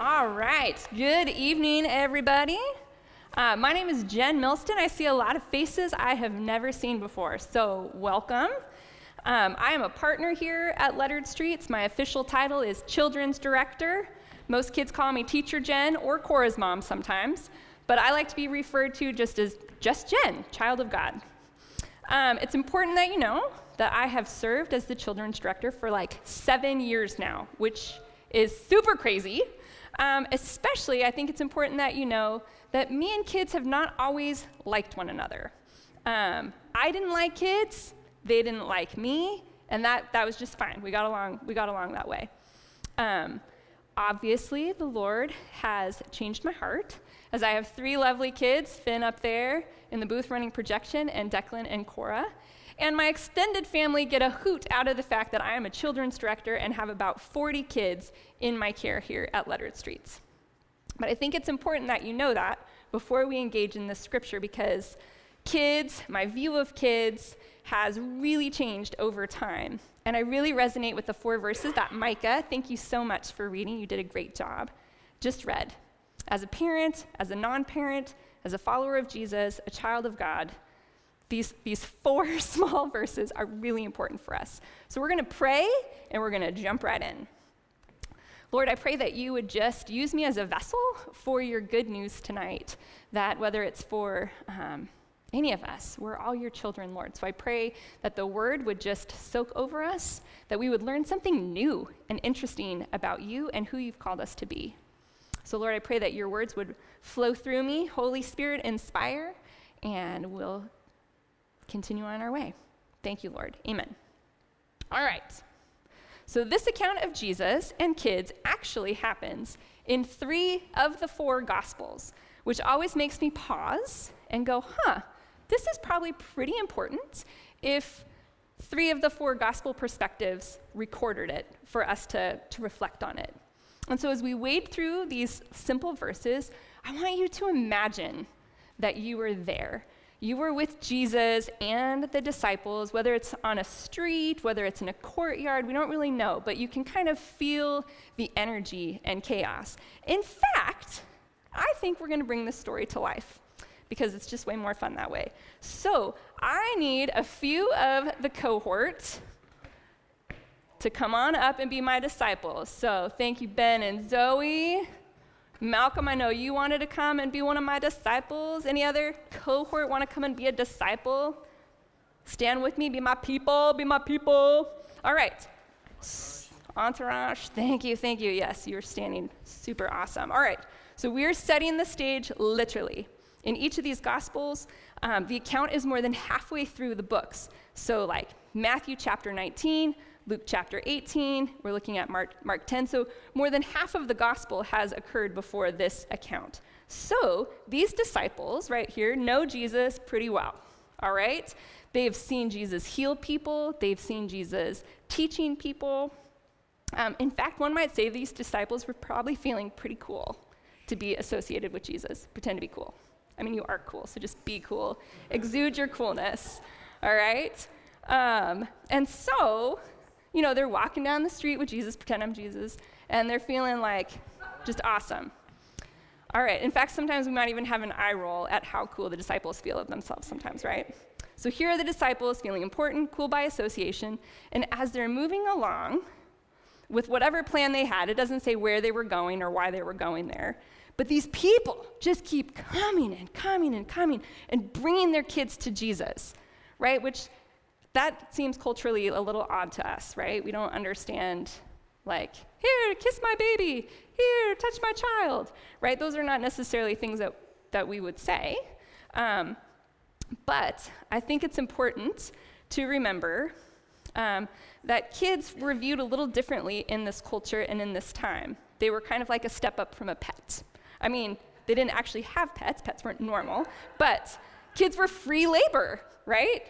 All right. Good evening, everybody. Uh, my name is Jen Milston. I see a lot of faces I have never seen before, so welcome. Um, I am a partner here at Lettered Streets. My official title is Children's Director. Most kids call me Teacher Jen or Cora's mom sometimes, but I like to be referred to just as just Jen, child of God. Um, it's important that you know that I have served as the children's director for like seven years now, which is super crazy. Um, especially, I think it's important that you know that me and kids have not always liked one another. Um, I didn't like kids, they didn't like me, and that, that was just fine. We got along, we got along that way. Um, obviously, the Lord has changed my heart, as I have three lovely kids Finn up there in the booth running projection, and Declan and Cora. And my extended family get a hoot out of the fact that I am a children's director and have about 40 kids in my care here at Lettered Streets. But I think it's important that you know that before we engage in this scripture because kids, my view of kids, has really changed over time. And I really resonate with the four verses that Micah, thank you so much for reading, you did a great job, just read. As a parent, as a non parent, as a follower of Jesus, a child of God, these, these four small verses are really important for us. So we're going to pray and we're going to jump right in. Lord, I pray that you would just use me as a vessel for your good news tonight, that whether it's for um, any of us, we're all your children, Lord. So I pray that the word would just soak over us, that we would learn something new and interesting about you and who you've called us to be. So, Lord, I pray that your words would flow through me, Holy Spirit, inspire, and we'll continue on our way. Thank you, Lord. Amen. All right. So, this account of Jesus and kids actually happens in three of the four Gospels, which always makes me pause and go, huh, this is probably pretty important if three of the four Gospel perspectives recorded it for us to, to reflect on it. And so, as we wade through these simple verses, I want you to imagine that you were there you were with Jesus and the disciples, whether it's on a street, whether it's in a courtyard, we don't really know, but you can kind of feel the energy and chaos. In fact, I think we're going to bring this story to life because it's just way more fun that way. So I need a few of the cohort to come on up and be my disciples. So thank you, Ben and Zoe. Malcolm, I know you wanted to come and be one of my disciples. Any other cohort want to come and be a disciple? Stand with me, be my people, be my people. All right. Entourage, thank you, thank you. Yes, you're standing super awesome. All right, so we're setting the stage literally. In each of these gospels, um, the account is more than halfway through the books. So, like Matthew chapter 19, Luke chapter 18, we're looking at Mark, Mark 10. So more than half of the gospel has occurred before this account. So these disciples right here know Jesus pretty well, all right? They've seen Jesus heal people, they've seen Jesus teaching people. Um, in fact, one might say these disciples were probably feeling pretty cool to be associated with Jesus, pretend to be cool. I mean, you are cool, so just be cool. Exude your coolness, all right? Um, and so you know, they're walking down the street with Jesus, pretend I'm Jesus, and they're feeling like just awesome. All right, in fact, sometimes we might even have an eye roll at how cool the disciples feel of themselves sometimes, right? So here are the disciples feeling important, cool by association, and as they're moving along with whatever plan they had, it doesn't say where they were going or why they were going there, but these people just keep coming and coming and coming and bringing their kids to Jesus, right? Which that seems culturally a little odd to us, right? We don't understand, like, here, kiss my baby, here, touch my child, right? Those are not necessarily things that, that we would say. Um, but I think it's important to remember um, that kids were viewed a little differently in this culture and in this time. They were kind of like a step up from a pet. I mean, they didn't actually have pets, pets weren't normal, but kids were free labor, right?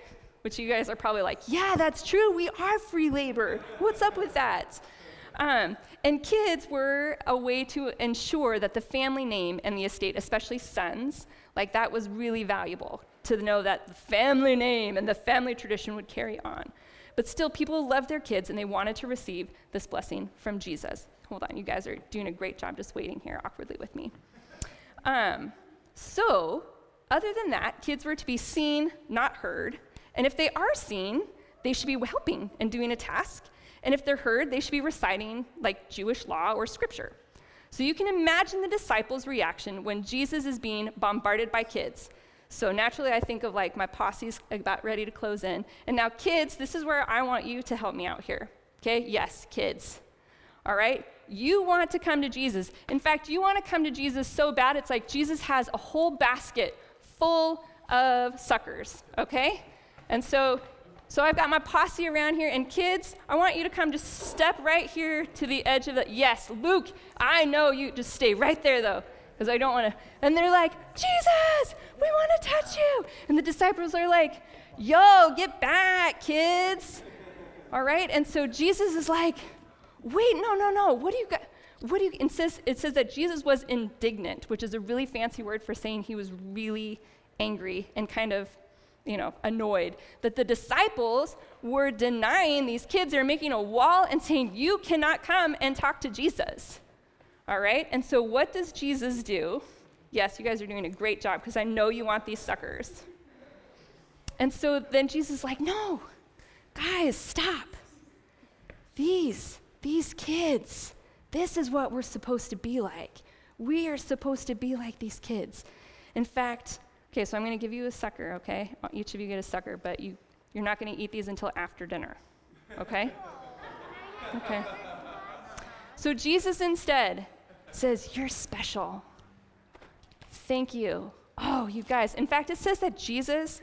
Which you guys are probably like, yeah, that's true. We are free labor. What's up with that? Um, and kids were a way to ensure that the family name and the estate, especially sons, like that was really valuable to know that the family name and the family tradition would carry on. But still, people loved their kids and they wanted to receive this blessing from Jesus. hold on. You guys are doing a great job just waiting here awkwardly with me. Um, so, other than that, kids were to be seen, not heard. And if they are seen, they should be helping and doing a task. And if they're heard, they should be reciting like Jewish law or scripture. So you can imagine the disciples' reaction when Jesus is being bombarded by kids. So naturally, I think of like my posse's about ready to close in. And now, kids, this is where I want you to help me out here. Okay? Yes, kids. All right? You want to come to Jesus. In fact, you want to come to Jesus so bad, it's like Jesus has a whole basket full of suckers. Okay? And so so I've got my posse around here, and kids, I want you to come just step right here to the edge of the. Yes, Luke, I know you. Just stay right there, though, because I don't want to. And they're like, Jesus, we want to touch you. And the disciples are like, Yo, get back, kids. All right? And so Jesus is like, Wait, no, no, no. What do you got? What do you insist? It says that Jesus was indignant, which is a really fancy word for saying he was really angry and kind of you know, annoyed that the disciples were denying these kids. They were making a wall and saying, You cannot come and talk to Jesus. All right? And so, what does Jesus do? Yes, you guys are doing a great job because I know you want these suckers. And so then Jesus is like, No, guys, stop. These, these kids, this is what we're supposed to be like. We are supposed to be like these kids. In fact, Okay, so I'm going to give you a sucker, okay? Uh, each of you get a sucker, but you, you're not going to eat these until after dinner, okay? Okay. So Jesus instead says, You're special. Thank you. Oh, you guys. In fact, it says that Jesus,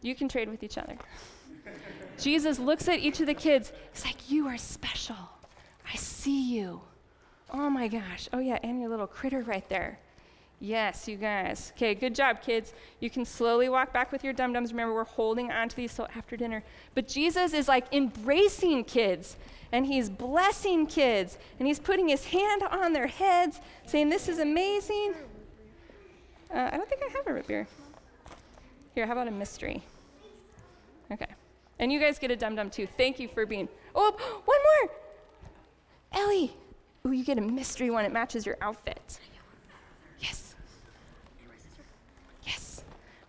you can trade with each other. Jesus looks at each of the kids. He's like, You are special. I see you. Oh my gosh. Oh, yeah, and your little critter right there. Yes, you guys. Okay, good job, kids. You can slowly walk back with your dum dums. Remember, we're holding on to these till after dinner. But Jesus is like embracing kids, and he's blessing kids, and he's putting his hand on their heads, saying, This is amazing. Uh, I don't think I have a root beer. Here, how about a mystery? Okay. And you guys get a dum dum too. Thank you for being. Oh, one more! Ellie! Ooh, you get a mystery one. It matches your outfit.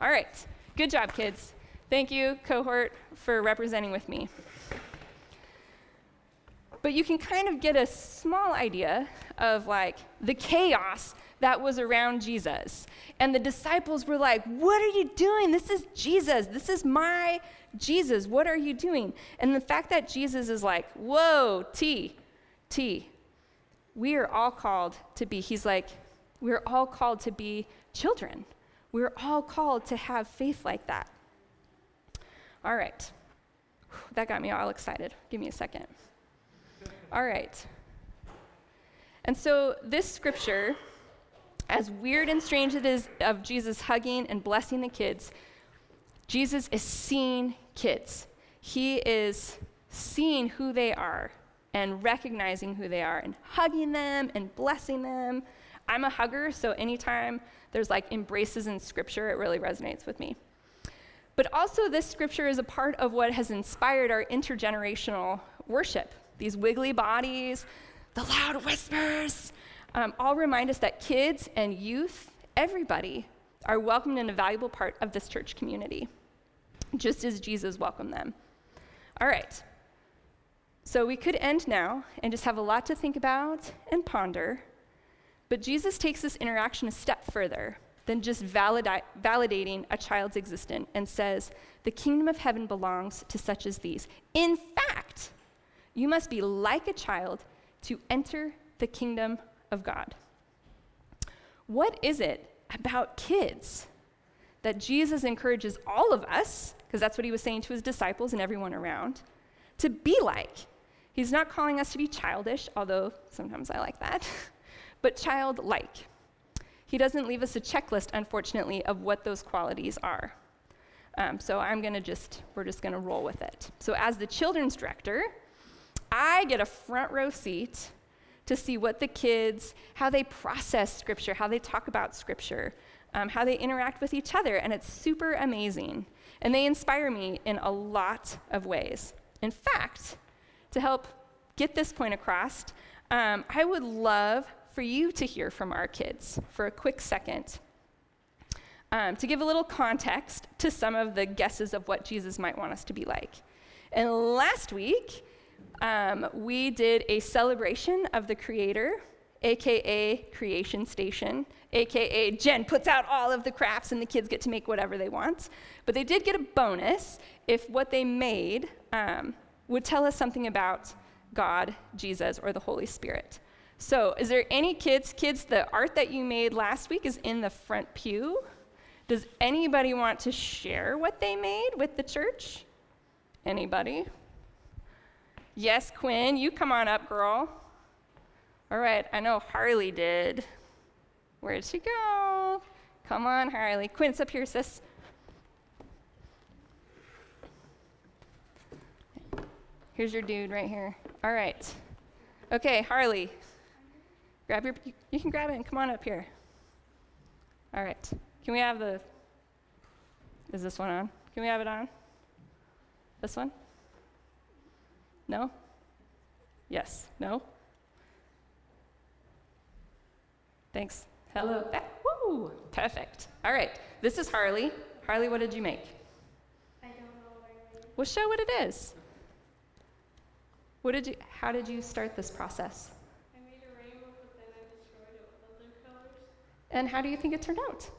All right. Good job, kids. Thank you, cohort, for representing with me. But you can kind of get a small idea of like the chaos that was around Jesus. And the disciples were like, What are you doing? This is Jesus. This is my Jesus. What are you doing? And the fact that Jesus is like, Whoa, T, T, we are all called to be, he's like, we're all called to be children. We're all called to have faith like that. All right. That got me all excited. Give me a second. All right. And so, this scripture, as weird and strange it is of Jesus hugging and blessing the kids, Jesus is seeing kids. He is seeing who they are and recognizing who they are and hugging them and blessing them. I'm a hugger, so anytime there's like embraces in scripture, it really resonates with me. But also, this scripture is a part of what has inspired our intergenerational worship. These wiggly bodies, the loud whispers, um, all remind us that kids and youth, everybody, are welcomed and a valuable part of this church community, just as Jesus welcomed them. All right. So we could end now and just have a lot to think about and ponder. But Jesus takes this interaction a step further than just valida- validating a child's existence and says, The kingdom of heaven belongs to such as these. In fact, you must be like a child to enter the kingdom of God. What is it about kids that Jesus encourages all of us, because that's what he was saying to his disciples and everyone around, to be like? He's not calling us to be childish, although sometimes I like that. but childlike. He doesn't leave us a checklist, unfortunately, of what those qualities are. Um, so I'm going to just, we're just going to roll with it. So as the children's director, I get a front row seat to see what the kids, how they process scripture, how they talk about scripture, um, how they interact with each other, and it's super amazing. And they inspire me in a lot of ways. In fact, to help get this point across, um, I would love for you to hear from our kids for a quick second um, to give a little context to some of the guesses of what Jesus might want us to be like. And last week, um, we did a celebration of the Creator, aka Creation Station, aka Jen puts out all of the crafts and the kids get to make whatever they want. But they did get a bonus if what they made um, would tell us something about God, Jesus, or the Holy Spirit. So, is there any kids? Kids, the art that you made last week is in the front pew. Does anybody want to share what they made with the church? Anybody? Yes, Quinn, you come on up, girl. All right, I know Harley did. Where'd she go? Come on, Harley. Quinn's up here, sis. Here's your dude right here. All right. Okay, Harley. Grab your, you can grab it and come on up here. All right. Can we have the, is this one on? Can we have it on? This one? No? Yes? No? Thanks. Hello. Back. Woo! Perfect. All right. This is Harley. Harley, what did you make? I don't know what I made. Well, show what it is. What did you, how did you start this process? I made a rainbow, but then I destroyed it with other colors. And how do you think it turned out?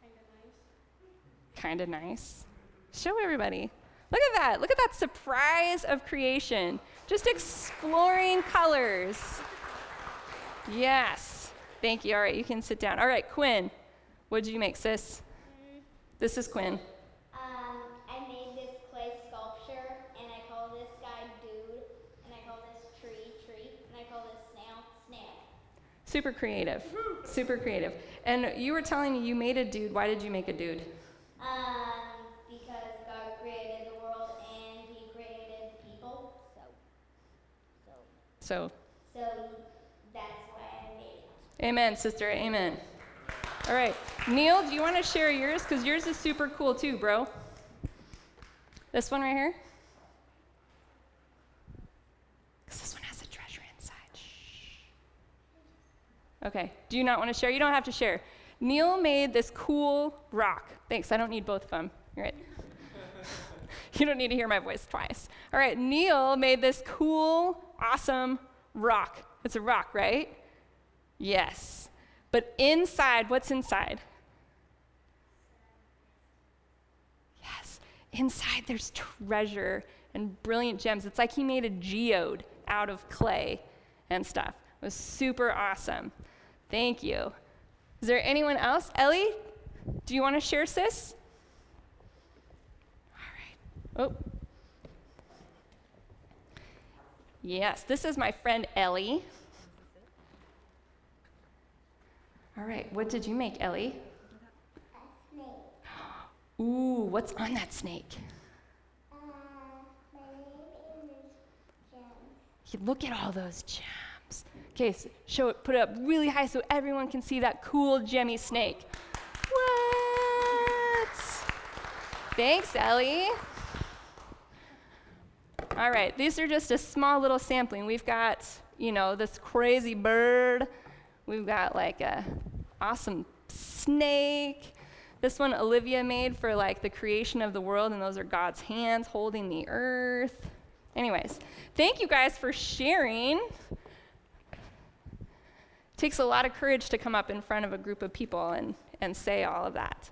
Kinda nice. Kind of nice. Show everybody. Look at that. Look at that surprise of creation. Just exploring colors. Yes. Thank you. All right, you can sit down. All right, Quinn, what did you make, sis? Mm-hmm. This is Quinn. Um, I made this clay sculpture, and I call this guy dude, and I call this tree tree, and I call this snail snail. Super creative. Super creative. And you were telling me you made a dude. Why did you make a dude? Um, because God created the world and He created people, so so So, so that's why I made it. amen, sister. Amen. All right. Neil, do you want to share yours? Because yours is super cool too, bro. This one right here? Because this one has a treasure inside. Shh. Okay. Do you not want to share? You don't have to share. Neil made this cool rock. Thanks. I don't need both of them. You're right. you don't need to hear my voice twice. All right. Neil made this cool, awesome rock. It's a rock, right? Yes. But inside, what's inside? Yes. Inside, there's treasure and brilliant gems. It's like he made a geode out of clay and stuff. It was super awesome. Thank you. Is there anyone else? Ellie, do you want to share, sis? All right. Oh. Yes, this is my friend Ellie. All right, what did you make, Ellie? A snake. Ooh, what's on that snake? Uh, my name is Jen. Look at all those gems. Okay, so show it, put it up really high so everyone can see that cool gemmy snake. What? Thanks, Ellie. All right, these are just a small little sampling. We've got, you know, this crazy bird. We've got like a awesome snake. This one Olivia made for like the creation of the world, and those are God's hands holding the earth. Anyways, thank you guys for sharing. Takes a lot of courage to come up in front of a group of people and, and say all of that.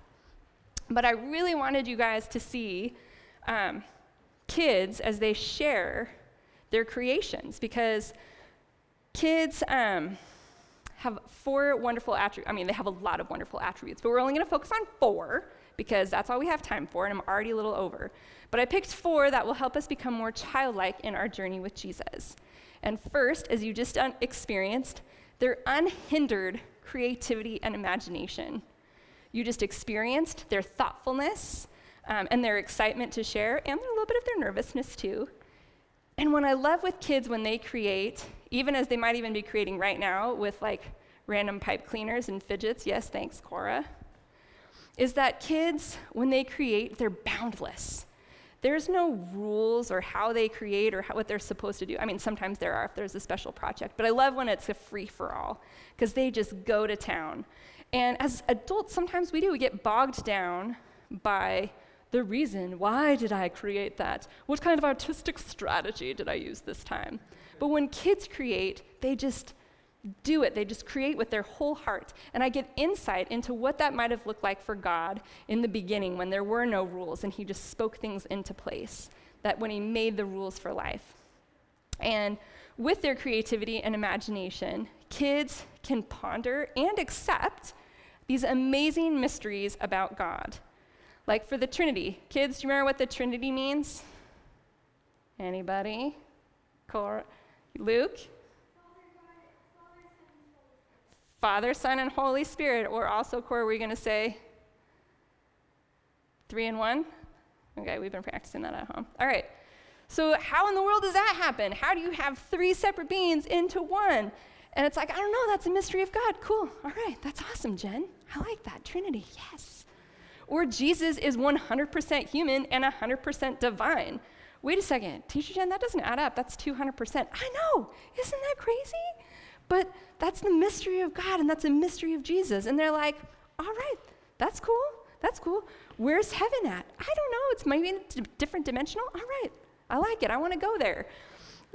But I really wanted you guys to see um, kids as they share their creations because kids um, have four wonderful attributes. I mean, they have a lot of wonderful attributes, but we're only going to focus on four because that's all we have time for, and I'm already a little over. But I picked four that will help us become more childlike in our journey with Jesus. And first, as you just un- experienced, their unhindered creativity and imagination. You just experienced their thoughtfulness um, and their excitement to share, and a little bit of their nervousness too. And what I love with kids when they create, even as they might even be creating right now with like random pipe cleaners and fidgets, yes, thanks, Cora, is that kids, when they create, they're boundless. There's no rules or how they create or how, what they're supposed to do. I mean, sometimes there are if there's a special project, but I love when it's a free for all because they just go to town. And as adults, sometimes we do, we get bogged down by the reason why did I create that? What kind of artistic strategy did I use this time? But when kids create, they just do it. They just create with their whole heart. And I get insight into what that might have looked like for God in the beginning when there were no rules and He just spoke things into place, that when He made the rules for life. And with their creativity and imagination, kids can ponder and accept these amazing mysteries about God. Like for the Trinity. Kids, do you remember what the Trinity means? Anybody? Cor- Luke? Father, Son, and Holy Spirit. Or also, Core, were going to say three and one? Okay, we've been practicing that at home. All right. So, how in the world does that happen? How do you have three separate beings into one? And it's like, I don't know, that's a mystery of God. Cool. All right, that's awesome, Jen. I like that. Trinity, yes. Or Jesus is 100% human and 100% divine. Wait a second, Teacher Jen, that doesn't add up. That's 200%. I know. Isn't that crazy? But that's the mystery of God, and that's a mystery of Jesus. And they're like, all right, that's cool. That's cool. Where's heaven at? I don't know. It's maybe in a different dimensional. All right, I like it. I want to go there.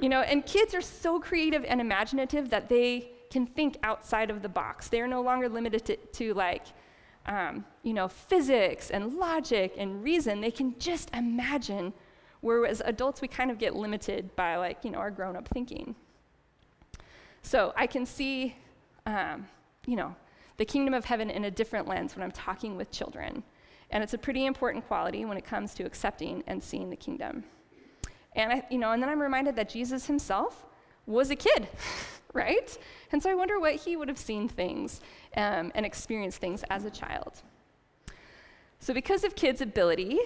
You know, and kids are so creative and imaginative that they can think outside of the box. They're no longer limited to, to like, um, you know, physics and logic and reason. They can just imagine. Whereas adults, we kind of get limited by like, you know, our grown-up thinking. So I can see, um, you know, the kingdom of heaven in a different lens when I'm talking with children. And it's a pretty important quality when it comes to accepting and seeing the kingdom. And I, you know, and then I'm reminded that Jesus himself was a kid, right? And so I wonder what he would have seen things um, and experienced things as a child. So, because of kids' ability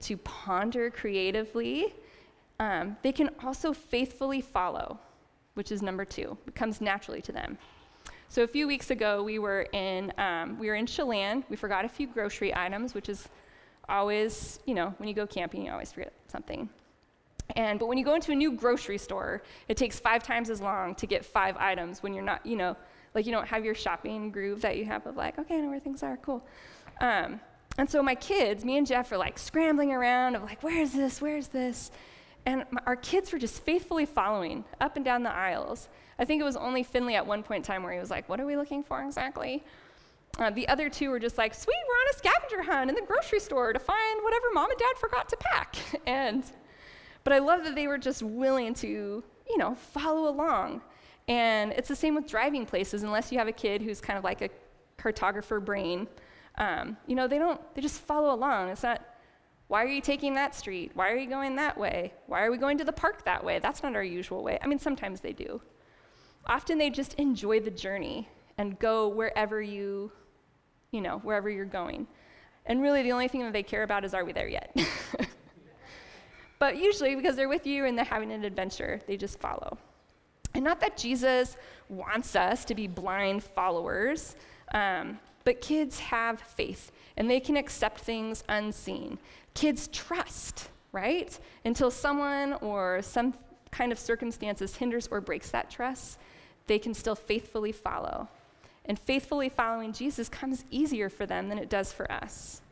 to ponder creatively, um, they can also faithfully follow, which is number two. It comes naturally to them. So a few weeks ago, we were in um, we were in Chelan. We forgot a few grocery items, which is always, you know, when you go camping, you always forget something. And but when you go into a new grocery store, it takes five times as long to get five items when you're not, you know, like you don't have your shopping groove that you have of like, okay, I know where things are, cool. Um, and so my kids, me and Jeff, are like scrambling around of like, where is this? Where is this? And our kids were just faithfully following up and down the aisles. I think it was only Finley at one point in time where he was like, what are we looking for exactly? Uh, the other two were just like, sweet, we're on a scavenger hunt in the grocery store to find whatever mom and dad forgot to pack. and but I love that they were just willing to, you know, follow along. And it's the same with driving places, unless you have a kid who's kind of like a cartographer brain. Um, you know, they don't, they just follow along. It's not, why are you taking that street? Why are you going that way? Why are we going to the park that way? That's not our usual way. I mean, sometimes they do. Often they just enjoy the journey and go wherever you, you know, wherever you're going. And really, the only thing that they care about is, are we there yet? But usually, because they're with you and they're having an adventure, they just follow. And not that Jesus wants us to be blind followers, um, but kids have faith and they can accept things unseen. Kids trust, right? Until someone or some kind of circumstances hinders or breaks that trust, they can still faithfully follow. And faithfully following Jesus comes easier for them than it does for us.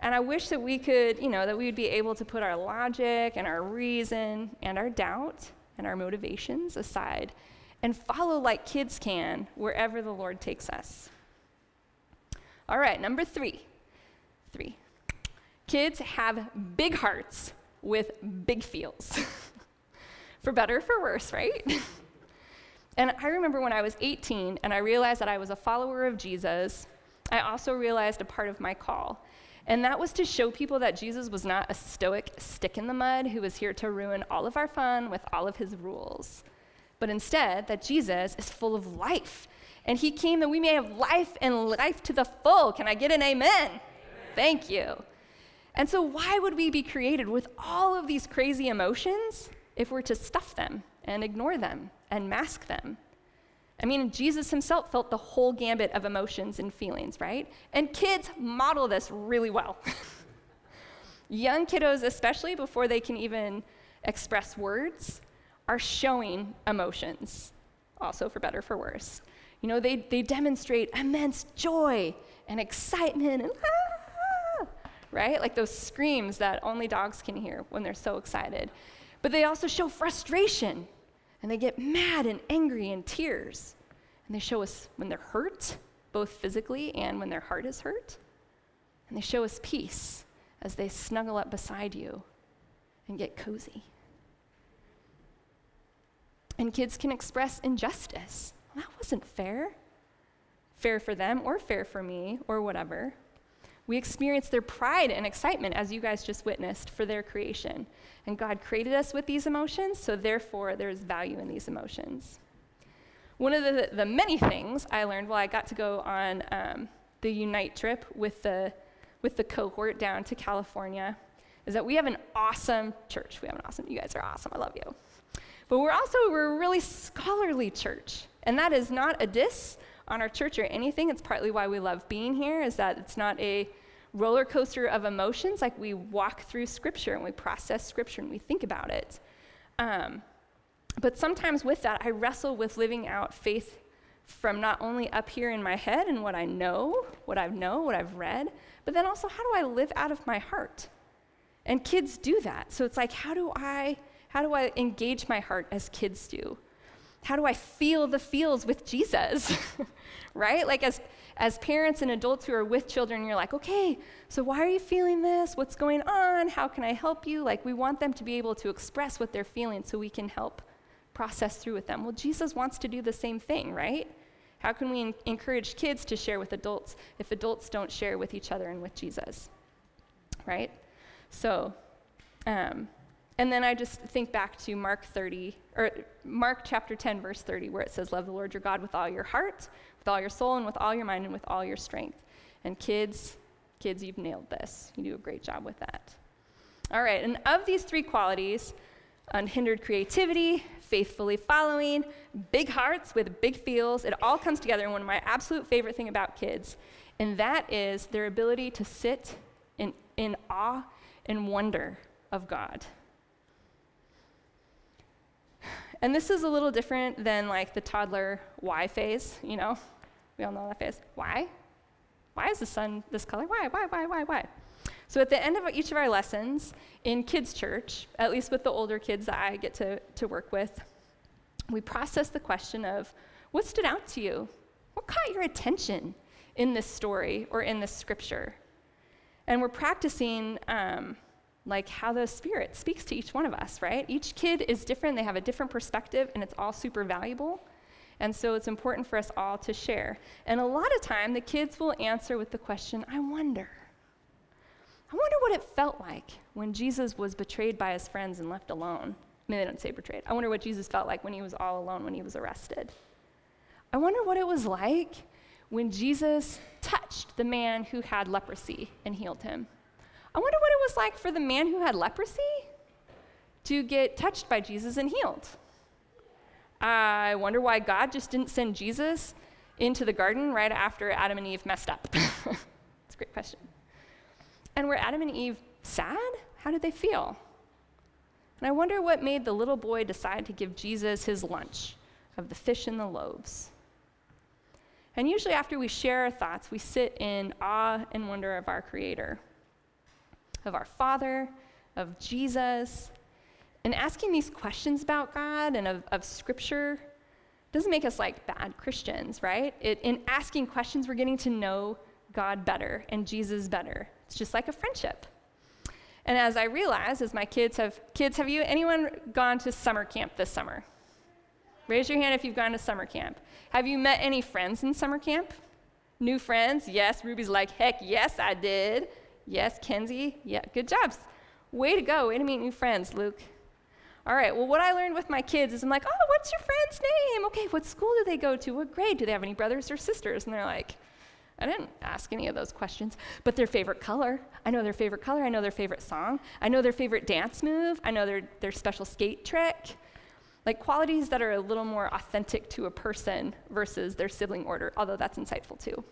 And I wish that we could, you know, that we would be able to put our logic and our reason and our doubt and our motivations aside and follow like kids can wherever the Lord takes us. All right, number three. Three. Kids have big hearts with big feels. for better for worse, right? and I remember when I was 18 and I realized that I was a follower of Jesus, I also realized a part of my call. And that was to show people that Jesus was not a stoic stick in the mud who was here to ruin all of our fun with all of his rules, but instead that Jesus is full of life. And he came that we may have life and life to the full. Can I get an amen? amen? Thank you. And so, why would we be created with all of these crazy emotions if we're to stuff them and ignore them and mask them? I mean, Jesus himself felt the whole gambit of emotions and feelings, right? And kids model this really well. Young kiddos, especially before they can even express words, are showing emotions, also for better for worse. You know, they, they demonstrate immense joy and excitement and ah, right? Like those screams that only dogs can hear when they're so excited. But they also show frustration and they get mad and angry and tears. And they show us when they're hurt, both physically and when their heart is hurt. And they show us peace as they snuggle up beside you and get cozy. And kids can express injustice. Well, that wasn't fair. Fair for them or fair for me or whatever. We experience their pride and excitement, as you guys just witnessed, for their creation. And God created us with these emotions, so therefore there's value in these emotions. One of the, the many things I learned while I got to go on um, the Unite trip with the, with the cohort down to California is that we have an awesome church. We have an awesome, you guys are awesome, I love you. But we're also, we're a really scholarly church. And that is not a diss on our church or anything. It's partly why we love being here, is that it's not a roller coaster of emotions. Like we walk through Scripture and we process Scripture and we think about it. Um, but sometimes with that, I wrestle with living out faith from not only up here in my head and what I know, what I know, what I've read, but then also how do I live out of my heart? And kids do that. So it's like, how do I, how do I engage my heart as kids do? how do I feel the feels with Jesus? right? Like as as parents and adults who are with children, you're like, okay, so why are you feeling this? What's going on? How can I help you? Like we want them to be able to express what they're feeling so we can help process through with them. Well, Jesus wants to do the same thing, right? How can we encourage kids to share with adults if adults don't share with each other and with Jesus? Right? So, um, and then I just think back to Mark 30, or Mark chapter 10, verse 30, where it says, Love the Lord your God with all your heart, with all your soul, and with all your mind, and with all your strength. And kids, kids, you've nailed this. You do a great job with that. All right, and of these three qualities, unhindered creativity, faithfully following, big hearts with big feels, it all comes together in one of my absolute favorite thing about kids, and that is their ability to sit in, in awe and wonder of God. And this is a little different than like the toddler why phase, you know? We all know that phase. Why? Why is the sun this color? Why, why, why, why, why? So at the end of each of our lessons in kids' church, at least with the older kids that I get to, to work with, we process the question of what stood out to you? What caught your attention in this story or in this scripture? And we're practicing um, like how the Spirit speaks to each one of us, right? Each kid is different, they have a different perspective, and it's all super valuable. And so it's important for us all to share. And a lot of time, the kids will answer with the question, I wonder. I wonder what it felt like when Jesus was betrayed by his friends and left alone. I mean, they don't say betrayed. I wonder what Jesus felt like when he was all alone when he was arrested. I wonder what it was like when Jesus touched the man who had leprosy and healed him. I wonder what was like for the man who had leprosy to get touched by Jesus and healed. I wonder why God just didn't send Jesus into the garden right after Adam and Eve messed up. It's a great question. And were Adam and Eve sad? How did they feel? And I wonder what made the little boy decide to give Jesus his lunch of the fish and the loaves. And usually, after we share our thoughts, we sit in awe and wonder of our Creator of our Father, of Jesus. And asking these questions about God and of, of Scripture doesn't make us like bad Christians, right? It, in asking questions, we're getting to know God better and Jesus better. It's just like a friendship. And as I realize, as my kids have kids, have you anyone gone to summer camp this summer? Raise your hand if you've gone to summer camp. Have you met any friends in summer camp? New friends? Yes. Ruby's like, heck yes, I did. Yes, Kenzie? Yeah, good jobs. Way to go. Way to meet new friends, Luke. All right, well, what I learned with my kids is I'm like, oh, what's your friend's name? Okay, what school do they go to? What grade? Do they have any brothers or sisters? And they're like, I didn't ask any of those questions, but their favorite color. I know their favorite color. I know their favorite song. I know their favorite dance move. I know their, their special skate trick. Like qualities that are a little more authentic to a person versus their sibling order, although that's insightful too.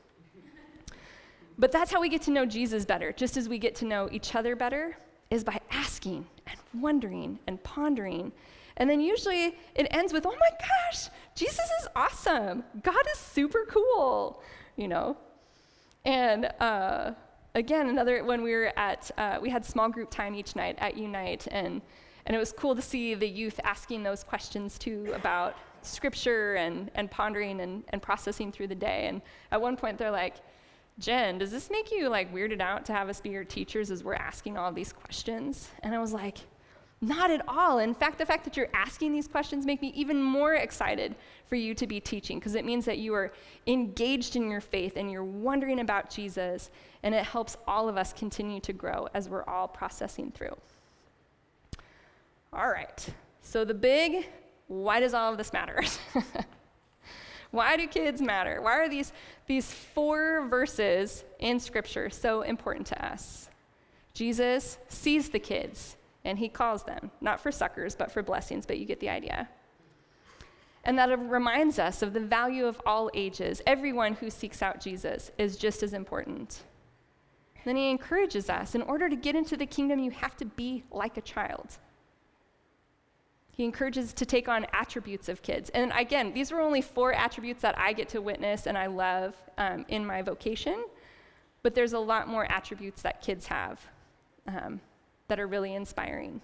But that's how we get to know Jesus better, just as we get to know each other better, is by asking and wondering and pondering. And then usually it ends with, oh my gosh, Jesus is awesome. God is super cool, you know? And uh, again, another, when we were at, uh, we had small group time each night at Unite, and, and it was cool to see the youth asking those questions too about scripture and, and pondering and, and processing through the day. And at one point, they're like, Jen, does this make you like weirded out to have us be your teachers as we're asking all these questions? And I was like, not at all. In fact, the fact that you're asking these questions make me even more excited for you to be teaching because it means that you are engaged in your faith and you're wondering about Jesus, and it helps all of us continue to grow as we're all processing through. All right. So the big, why does all of this matter? Why do kids matter? Why are these, these four verses in Scripture so important to us? Jesus sees the kids and he calls them, not for suckers, but for blessings, but you get the idea. And that reminds us of the value of all ages. Everyone who seeks out Jesus is just as important. Then he encourages us in order to get into the kingdom, you have to be like a child. He encourages to take on attributes of kids. And again, these were only four attributes that I get to witness and I love um, in my vocation, but there's a lot more attributes that kids have um, that are really inspiring.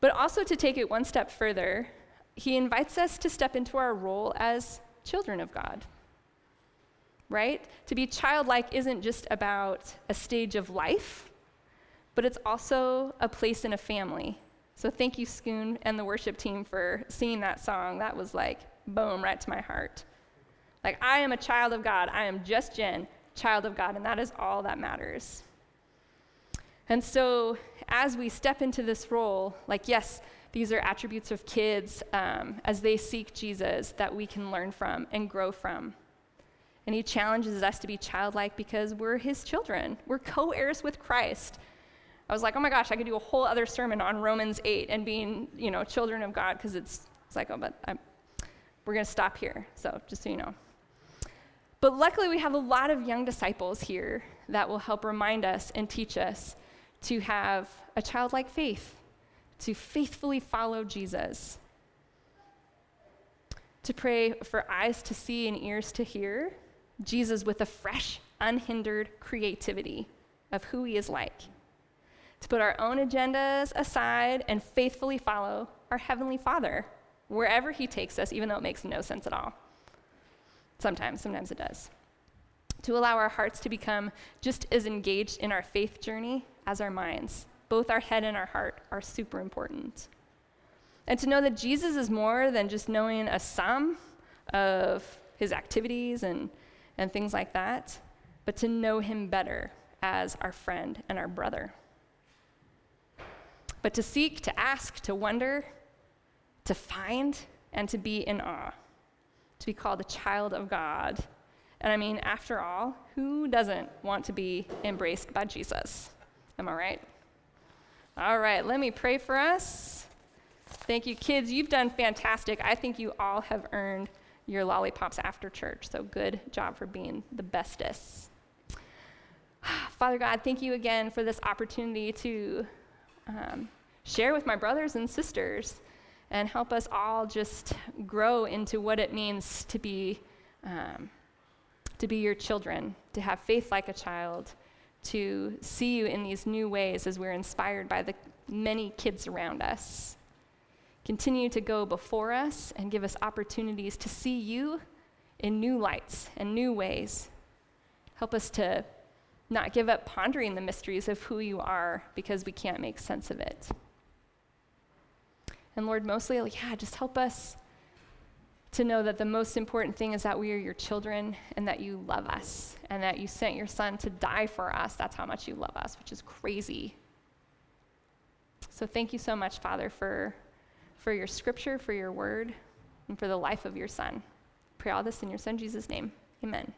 But also to take it one step further, he invites us to step into our role as children of God. Right? To be childlike isn't just about a stage of life, but it's also a place in a family so thank you, Schoon, and the worship team for singing that song. That was like, boom, right to my heart. Like, I am a child of God. I am just Jen, child of God, and that is all that matters. And so, as we step into this role, like, yes, these are attributes of kids um, as they seek Jesus that we can learn from and grow from. And he challenges us to be childlike because we're his children. We're co heirs with Christ. I was like, oh my gosh, I could do a whole other sermon on Romans 8 and being, you know, children of God, because it's, it's like, oh, but I'm, we're going to stop here. So just so you know. But luckily, we have a lot of young disciples here that will help remind us and teach us to have a childlike faith, to faithfully follow Jesus, to pray for eyes to see and ears to hear Jesus with a fresh, unhindered creativity of who he is like to put our own agendas aside and faithfully follow our Heavenly Father wherever He takes us, even though it makes no sense at all. Sometimes, sometimes it does. To allow our hearts to become just as engaged in our faith journey as our minds. Both our head and our heart are super important. And to know that Jesus is more than just knowing a sum of his activities and, and things like that, but to know him better as our friend and our brother. But to seek, to ask, to wonder, to find, and to be in awe, to be called a child of God. And I mean, after all, who doesn't want to be embraced by Jesus? Am I right? All right, let me pray for us. Thank you, kids. You've done fantastic. I think you all have earned your lollipops after church, so good job for being the bestest. Father God, thank you again for this opportunity to um, share with my brothers and sisters and help us all just grow into what it means to be um, to be your children to have faith like a child to see you in these new ways as we're inspired by the many kids around us. Continue to go before us and give us opportunities to see you in new lights and new ways. Help us to not give up pondering the mysteries of who you are because we can't make sense of it. And Lord, mostly, yeah, just help us to know that the most important thing is that we are your children and that you love us and that you sent your son to die for us. That's how much you love us, which is crazy. So thank you so much, Father, for, for your scripture, for your word, and for the life of your son. Pray all this in your son Jesus' name. Amen.